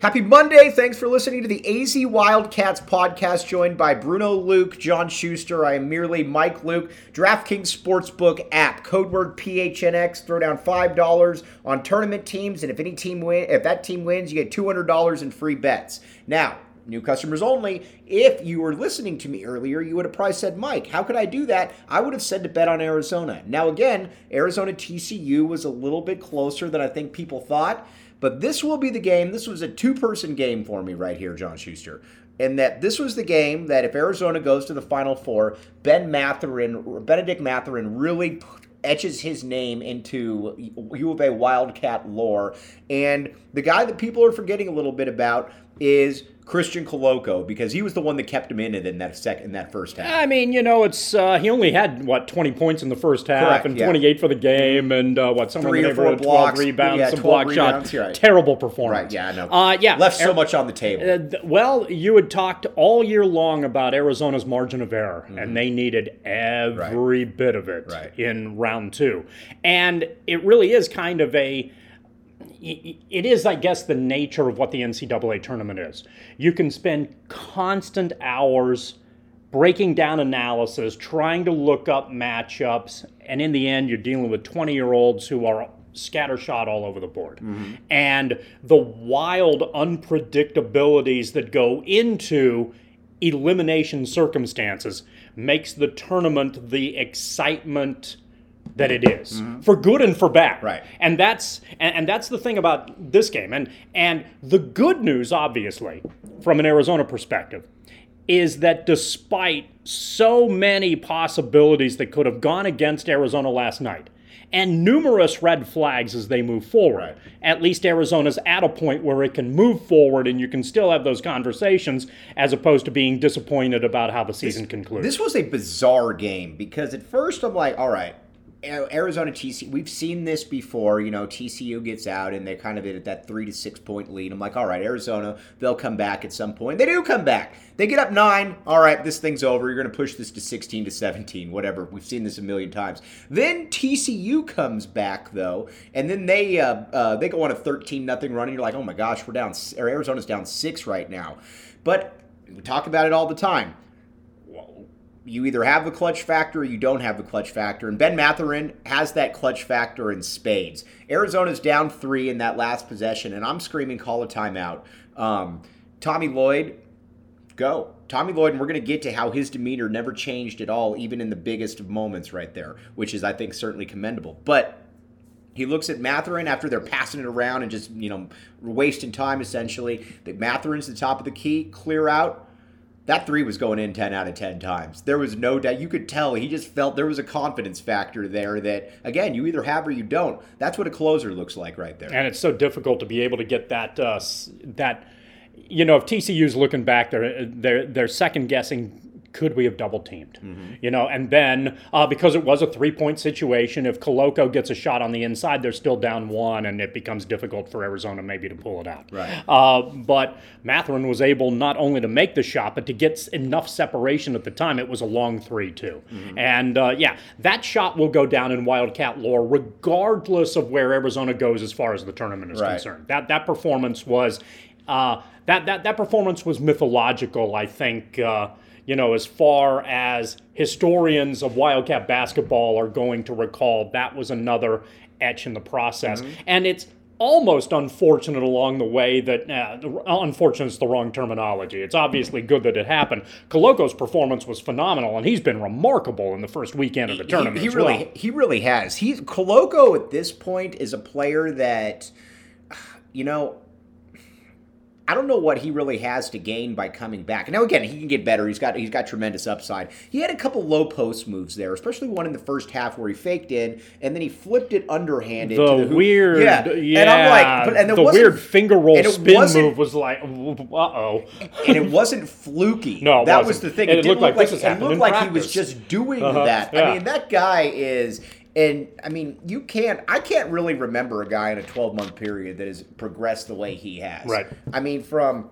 Happy Monday. Thanks for listening to the AZ Wildcats podcast, joined by Bruno Luke, John Schuster. I am merely Mike Luke. DraftKings Sportsbook app, code word PHNX. Throw down $5 on tournament teams, and if any team win, if that team wins, you get $200 in free bets. Now, new customers only. If you were listening to me earlier, you would have probably said, Mike, how could I do that? I would have said to bet on Arizona. Now, again, Arizona TCU was a little bit closer than I think people thought. But this will be the game. This was a two person game for me right here, John Schuster. And that this was the game that if Arizona goes to the Final Four, Ben Mathurin, Bennedict Mathurin really etches his name into U of A Wildcat lore. And the guy that people are forgetting a little bit about is Christian Koloko because he was the one that kept him in it in that second in that first half. I mean, you know, it's uh, he only had what twenty points in the first half Correct, and yeah. twenty eight for the game, and uh, what somewhere Three in the or four neighborhood, blocks, twelve rebounds, yeah, some 12 block rebounds, shots. right. Terrible performance. Right, yeah, I know. Uh, yeah, Left so much on the table. uh, th- well, you had talked all year long about Arizona's margin of error, and they needed every bit of it Mm-hmm. Right. in round two. And it really is kind of a it is, I guess, the nature of what the NCAA tournament is. You can spend constant hours breaking down analysis, trying to look up matchups, and in the end, you're dealing with 20 year olds who are scattershot all over the board. Mm-hmm. And the wild unpredictabilities that go into elimination circumstances makes the tournament the excitement that it is, mm-hmm. for good and for bad. Right. And that's and, and that's the thing about this game. And and the good news, obviously, from an Arizona perspective, is that despite so many possibilities that could have gone against Arizona last night, and numerous red flags as they move forward, at least Arizona's at a point where it can move forward and you can still have those conversations as opposed to being disappointed about how the season concludes. This was a bizarre game because at first I'm like, all right, Arizona TCU, we've seen this before. You know, TCU gets out and they're kind of at that three to six point lead. I'm like, all right, Arizona, they'll come back at some point. They do come back. They get up nine. All right, this thing's over. You're going to push this to 16 to 17, whatever. We've seen this a million times. Then TCU comes back though, and then they uh, uh, they go on a 13 nothing run, and you're like, oh my gosh, we're down. Or Arizona's down six right now. But we talk about it all the time you either have the clutch factor or you don't have the clutch factor. And Ben Mathurin has that clutch factor in spades. Arizona's down three in that last possession, and I'm screaming, call a timeout. Um, Tommy Lloyd, go. Tommy Lloyd, and we're going to get to how his demeanor never changed at all, even in the biggest of moments right there, which is, I think, certainly commendable. But he looks at Mathurin after they're passing it around and just, you know, wasting time essentially. That Mathurin's the top of the key, clear out. That three was going in 10 out of 10 times. There was no doubt. You could tell he just felt there was a confidence factor there that, again, you either have or you don't. That's what a closer looks like right there. and it's so difficult to be able to get that uh, that you know if TCU's looking back they're they're they're second guessing could we have double teamed you know and then uh, because it was a three point situation if Koloko gets a shot on the inside they're still down one and it becomes difficult for Arizona maybe to pull it out Right. uh, but Mathurin was able not only to make the shot but to get enough separation at the time it was a long three too and uh, yeah that shot will go down in Wildcat lore regardless of where Arizona goes as far as the tournament is Right. concerned that that performance was uh, that that that performance was mythological. I think uh, you know as far as historians of Wildcat basketball are going to recall, that was another etch in the process, and it's almost unfortunate along the way that uh, unfortunate is the wrong terminology. It's obviously good that it happened. Koloko's performance was phenomenal, and he's been remarkable in the first weekend of the tournament. He, he really, well. he really has. He's Koloko at this point is a player that, you know, I don't know what he really has to gain by coming back. Now again, he can get better. He's got he's got tremendous upside. He had a couple low post moves there, especially one in the first half where he faked in and then he flipped it underhanded. The to the weird, yeah, and I'm like, but, and the weird finger roll spin move was like, uh oh. and it wasn't fluky. No, it that was wasn't. the thing. It It, looked didn't like look this like, has it looked like he was just doing Uh-huh, that. yeah. I mean, that guy is. And I mean, you can't. I can't really remember a guy in a 12 month period that has progressed the way he has. Right. I mean, from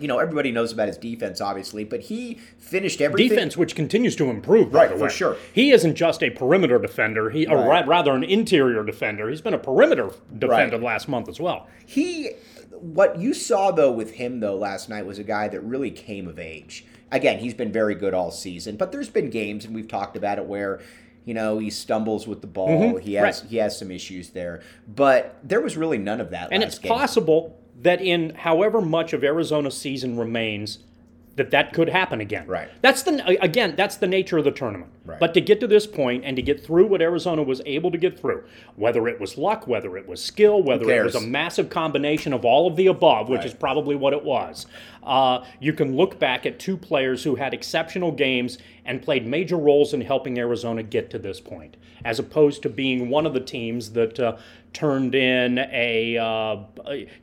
you know, everybody knows about his defense, obviously, but he finished everything. Defense, which continues to improve, Right, for sure. He isn't just a perimeter defender, he, or ra- rather an interior defender. He's been a perimeter defender Right. last month as well. He, what you saw though with him though last night was a guy that really came of age. Again, he's been very good all season, but there's been games, and we've talked about it where. You know, he stumbles with the ball. He has Mm-hmm. right. he has some issues there, but there was really none of that. And it's game. possible that in however much of Arizona's season remains, that that could happen again. Right. That's the again. That's the nature of the tournament. Right. But to get to this point and to get through what Arizona was able to get through, whether it was luck, whether it was skill, whether it was a massive combination of all of the above, which Right. is probably what it was, uh, you can look back at two players who had exceptional games and played major roles in helping Arizona get to this point, as opposed to being one of the teams that uh, turned in a, uh,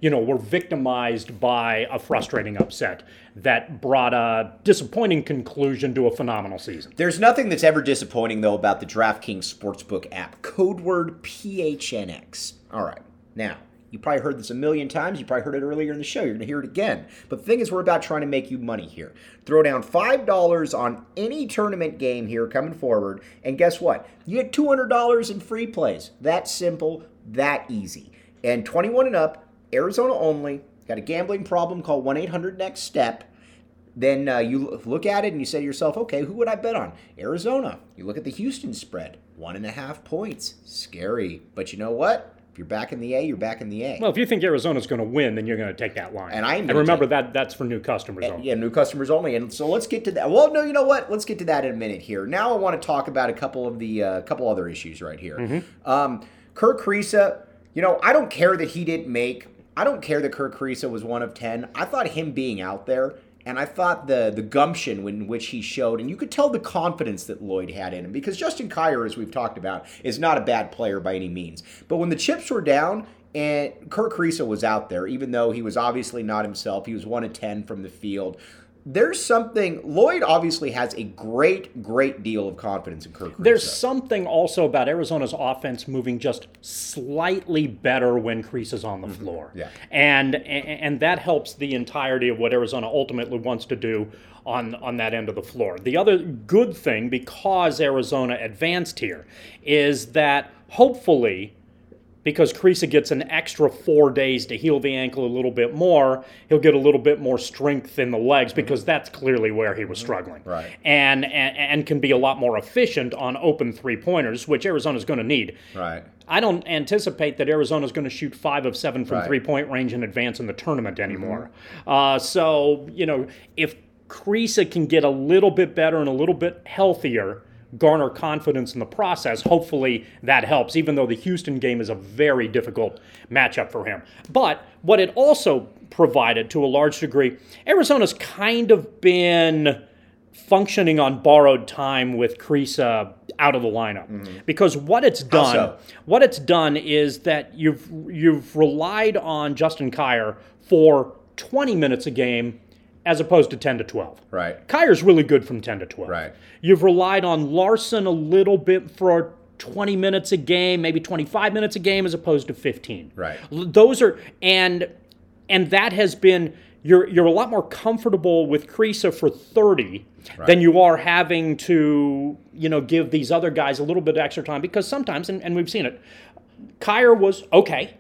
you know, were victimized by a frustrating upset that brought a disappointing conclusion to a phenomenal season. There's nothing that's ever disappointing though about the DraftKings Sportsbook app. Code word PHNX. All right. Now, you probably heard this a million times. You probably heard it earlier in the show. You're going to hear it again. But the thing is, we're about trying to make you money here. Throw down $5 on any tournament game here coming forward. And guess what? You get $200 in free plays. That simple, that easy. And 21 and up, Arizona only. Got a gambling problem? Call 1 800 NEXT STEP then uh, you look at it and you say to yourself, okay, who would I bet on? Arizona. You look at the Houston spread, one and a half points. Scary. But you know what? If you're back in the A, you're back in the A. Well, if you think Arizona's going to win, then you're going to take that line. And I and remember that that's for new customers only. yeah, new customers only. And so let's get to that. Well, no, you know what? Let's get to that in a minute here. Now I want to talk about a couple of the uh, couple other issues right here. Um, Kerr Kriisa, you know, I don't care that he didn't make. I don't care that Kerr Kriisa was one of ten. I thought him being out there. And I thought the the gumption in which he showed, and you could tell the confidence that Lloyd had in him, because Justin Kier, as we've talked about, is not a bad player by any means. But when the chips were down, and Kerr Kriisa was out there, even though he was obviously not himself. He was one of 10 from the field. There's something, Lloyd obviously has a great, great deal of confidence in Kerr Kriisa. There's something also about Arizona's offense moving just slightly better when Crease is on the floor. Mm-hmm. Yeah. And, and and that helps the entirety of what Arizona ultimately wants to do on on that end of the floor. The other good thing because Arizona advanced here is that hopefully because Kriisa gets an extra four days to heal the ankle a little bit more, he'll get a little bit more strength in the legs because that's clearly where he was struggling. Right. And, and and can be a lot more efficient on open three pointers, which Arizona's going to need. Right. I don't anticipate that Arizona's going to shoot five of seven from Right. Mm-hmm. three point range and advance in the tournament anymore. Uh, so, you know, if Kriisa can get a little bit better and a little bit healthier, garner confidence in the process, hopefully that helps, even though the Houston game is a very difficult matchup for him. But what it also provided to a large degree, Arizona's kind of been functioning on borrowed time with Kriisa out of the lineup. Mm-hmm. Because what it's done, what it's done is that you've you've relied on Justin Kier for 20 minutes a game as opposed to 10 to 12. Right. Kier's really good from 10 to 12. Right. You've relied on Larsson a little bit for 20 minutes a game, maybe 25 minutes a game as opposed to 15. Right. Those are and and that has been you're you're a lot more comfortable with Kriisa for 30 than you are having to, you know, give these other guys a little bit extra time because sometimes and, and we've seen it. Kier was okay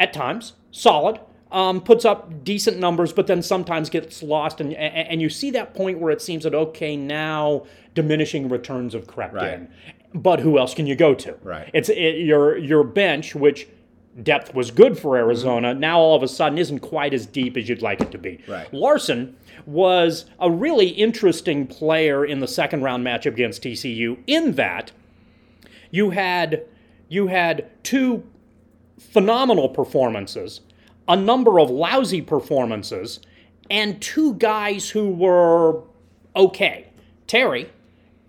at times, solid, um, puts up decent numbers, but then sometimes gets lost, and and, you see that point where it seems that okay now diminishing returns have crept Right. in, but who else can you go to? Right. It's it, your your bench, which depth was good for Arizona, now all of a sudden isn't quite as deep as you'd like it to be. Right. Larsson was a really interesting player in the second round matchup against TCU in that you had you had two phenomenal performances, a number of lousy performances, and two guys who were okay. Terry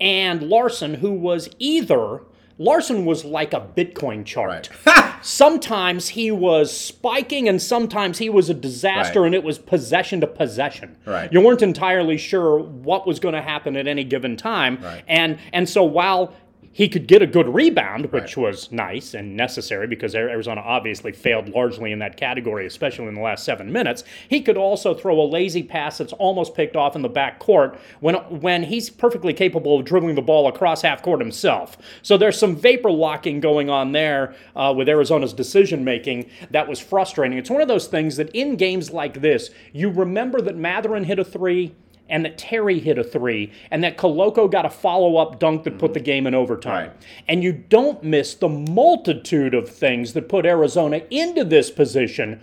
and Larsson, who was either Larsson was like a Bitcoin chart. Right. sometimes he was spiking and sometimes he was a disaster Right. and it was possession to possession. Right. You weren't entirely sure what was going to happen at any given time. And and so while he could get a good rebound, which was nice and necessary because Arizona obviously failed largely in that category, especially in the last seven minutes. He could also throw a lazy pass that's almost picked off in the back court when when he's perfectly capable of dribbling the ball across half court himself. So there's some vapor locking going on there uh, with Arizona's decision making that was frustrating. It's one of those things that in games like this, you remember that Mathurin hit a three and that Terry hit a three, and that Koloko got a follow up dunk that put the game in overtime. Right. And you don't miss the multitude of things that put Arizona into this position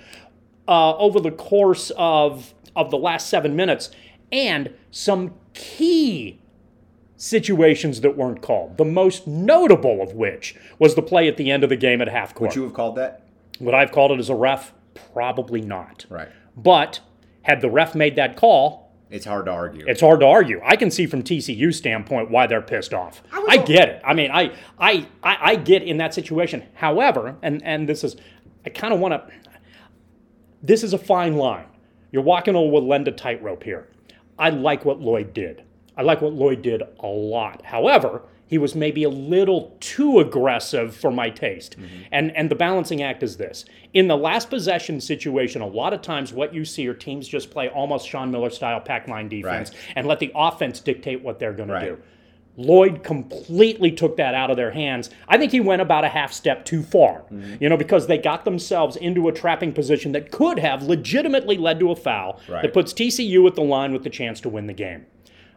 uh, over the course of, of the last seven minutes, and some key situations that weren't called. The most notable of which was the play at the end of the game at half court. Would you have called that? Would I have called it as a ref? Probably not. Right. But had the ref made that call, It's hard to argue. it's hard to argue. I can see from TCU standpoint why they're pissed off. I, get it. I mean, I, I, I, I get in that situation. However, and and this is, I kind of want to. This is a fine line. You're walking a Wallenda tightrope here. I like what Lloyd did. I like what Lloyd did a lot. However, he was maybe a little too aggressive for my taste. And and the balancing act is this. In the last possession situation, a lot of times what you see are teams just play almost Sean Miller style pack line defense Right. and let the offense dictate what they're going to do. Lloyd completely took that out of their hands. I think he went about a half step too far, Mm-hmm. you know, because they got themselves into a trapping position that could have legitimately led to a foul Right. that puts TCU at the line with the chance to win the game.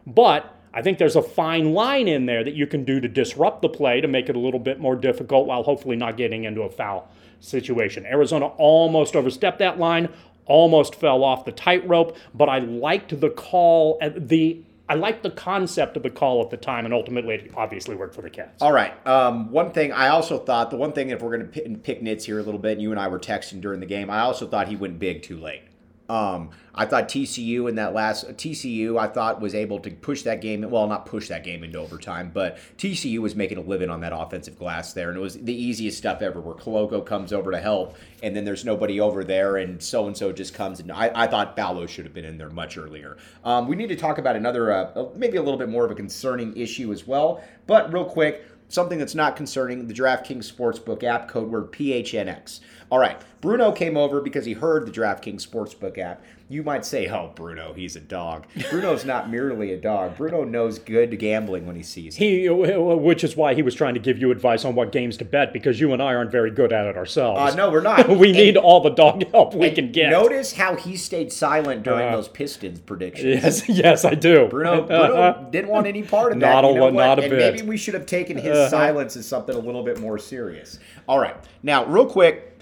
But I think there's a fine line in there that you can do to disrupt the play to make it a little bit more difficult while hopefully not getting into a foul situation. Arizona almost overstepped that line, almost fell off the tightrope, but I liked the call at the I liked the concept of the call at the time, and ultimately it obviously worked for the Cats. All right. Um, one thing I also thought, the one thing, if we're going to pick, pick nits here a little bit, and you and I were texting during the game, I also thought he went big too late. Um, I thought TCU in that last TCU, I thought was able to push that game. Well, not push that game into overtime, but TCU was making a living on that offensive glass there, and it was the easiest stuff ever. Where Koloko comes over to help, and then there's nobody over there, and so and so just comes. And I, I thought Ballo should have been in there much earlier. Um, we need to talk about another, uh, maybe a little bit more of a concerning issue as well. But real quick, something that's not concerning the DraftKings Sportsbook app, code word PHNX. All right, Bruno came over because he heard the DraftKings Sportsbook app. You might say, oh, Bruno, he's a dog. Bruno's not merely a dog. Bruno knows good gambling when he sees it. He, which is why he was trying to give you advice on what games to bet because you and I aren't very good at it ourselves. Uh, no, we're not. we And- need all the dog help we can get. Notice how he stayed silent during those Pistons predictions. Yes, yes, I do. Bruno, Bruno didn't want any part of that. Not a you know not a and bit. Uh-huh. Maybe we should have taken his silence as something a little bit more serious. All right, now real quick,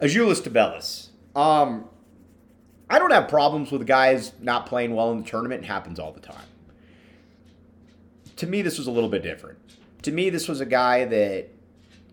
Azuolas Tubelis. Um, I don't have problems with guys not playing well in the tournament. It happens all the time. To me, this was a little bit different. To me, this was a guy that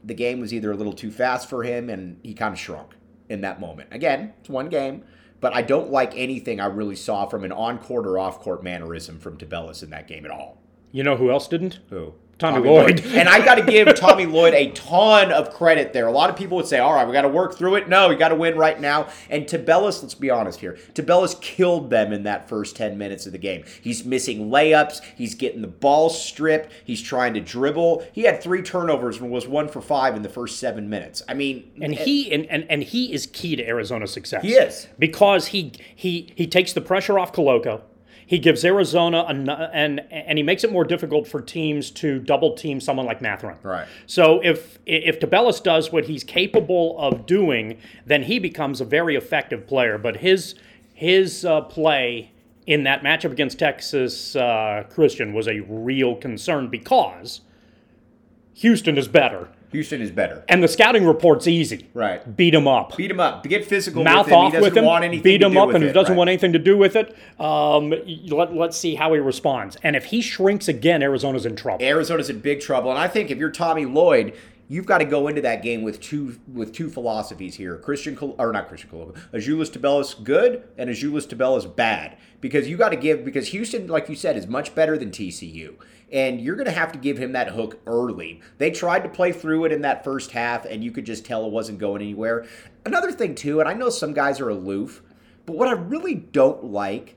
the game was either a little too fast for him and he kind of shrunk in that moment. Again, it's one game, but I don't like anything I really saw from an on court or off court mannerism from Tubelis in that game at all. You know who else didn't? Who? Tommy Lloyd. and I got to give Tommy Lloyd a ton of credit there. A lot of people would say, all right, we got to work through it. No, we got to win right now. And Tubelis, let's be honest here, Tubelis killed them in that first 10 minutes of the game. He's missing layups. He's getting the ball stripped. He's trying to dribble. He had three turnovers and was one for five in the first seven minutes. I mean, And eh he and, and, and he is key to Arizona's success. He is. because he he he takes the pressure off Koloko. He gives Arizona a, n- and and he makes it more difficult for teams to double team someone like Mathurin. Right. So if if Tubelis does what he's capable of doing, then he becomes a very effective player. But his his uh, play in that matchup against Texas uh, Christian was a real concern because Houston is better Houston is better. And the scouting report's easy. Right. Beat him up. Beat him up. Get physical Mouth with him. off he with him. want anything beat him up, and he it. doesn't Right. want anything to do with it. Um, let, let's see how he responds. And if he shrinks again, Arizona's in trouble. Arizona's in big trouble, and I think if you're Tommy Lloyd, you've got to go into that game with two with two philosophies here: Christian Col- or not Christian Koloko, Azuolas Tubelis good and Azuolas Tubelis bad, because you got to give because Houston, like you said, is much better than TCU. And you're going to have to give him that hook early. They tried to play through it in that first half, and you could just tell it wasn't going anywhere. Another thing, too, and I know some guys are aloof, but what I really don't like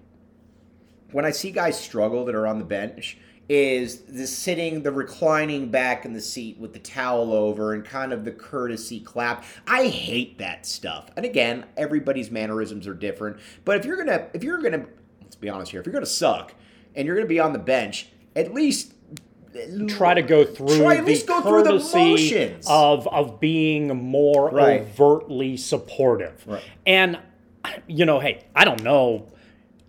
when I see guys struggle that are on the bench is the sitting, the reclining back in the seat with the towel over and kind of the courtesy clap. I hate that stuff. And again, everybody's mannerisms are different. But if you're gonna, if you're gonna, let's be honest here, if you're gonna suck and you're gonna be on the bench, at least Try to go through Try at the least go through the motions. of of being more Right. overtly supportive. Right. And you know, hey, I don't know.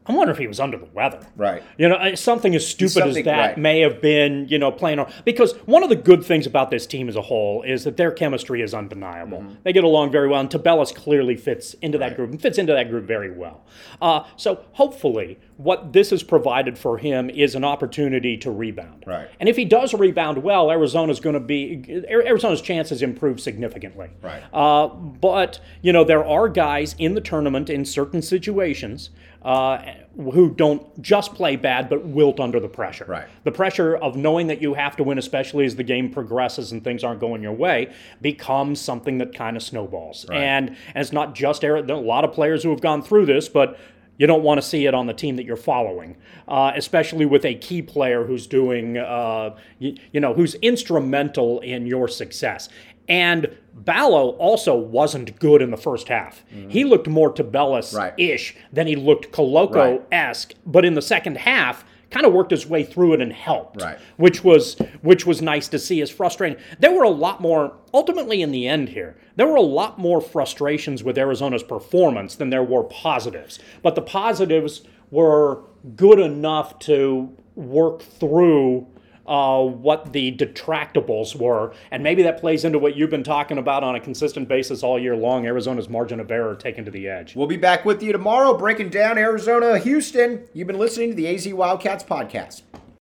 I wonder if he was under the weather. Right. You know, something as stupid as that right. may have been, you know, playing on. Because one of the good things about this team as a whole is that their chemistry is undeniable. They get along very well, and Tubelis clearly fits into that Mm-hmm. Group and fits into that group very well. Uh, so hopefully, what this has provided for him is an opportunity to rebound. Right. And if he does rebound well, Arizona's going to be Arizona's chances improve significantly. Right. Uh, but you know there are guys in the tournament in certain situations uh, who don't just play bad but wilt under the pressure. Right. The pressure of knowing that you have to win, especially as the game progresses and things aren't going your way, becomes something that kind of snowballs. And, and it's not just Ari- a lot of players who have gone through this, but you don't want to see it on the team that you're following, uh, especially with a key player who's doing, uh, you, you know, who's instrumental in your success. And Ballo also wasn't good in the first half. He looked more Tubelis Right. ish than he looked Koloko esque. But in the second half, kind of worked his way through it and helped, Right. which was which was nice to see. As frustrating, there were a lot more. Ultimately, in the end, here there were a lot more frustrations with Arizona's performance than there were positives. But the positives were good enough to work through uh, what the detractables were. And maybe that plays into what you've been talking about on a consistent basis all year long Arizona's margin of error taken to the edge. We'll be back with you tomorrow breaking down Arizona, Houston. You've been listening to the AZ Wildcats podcast.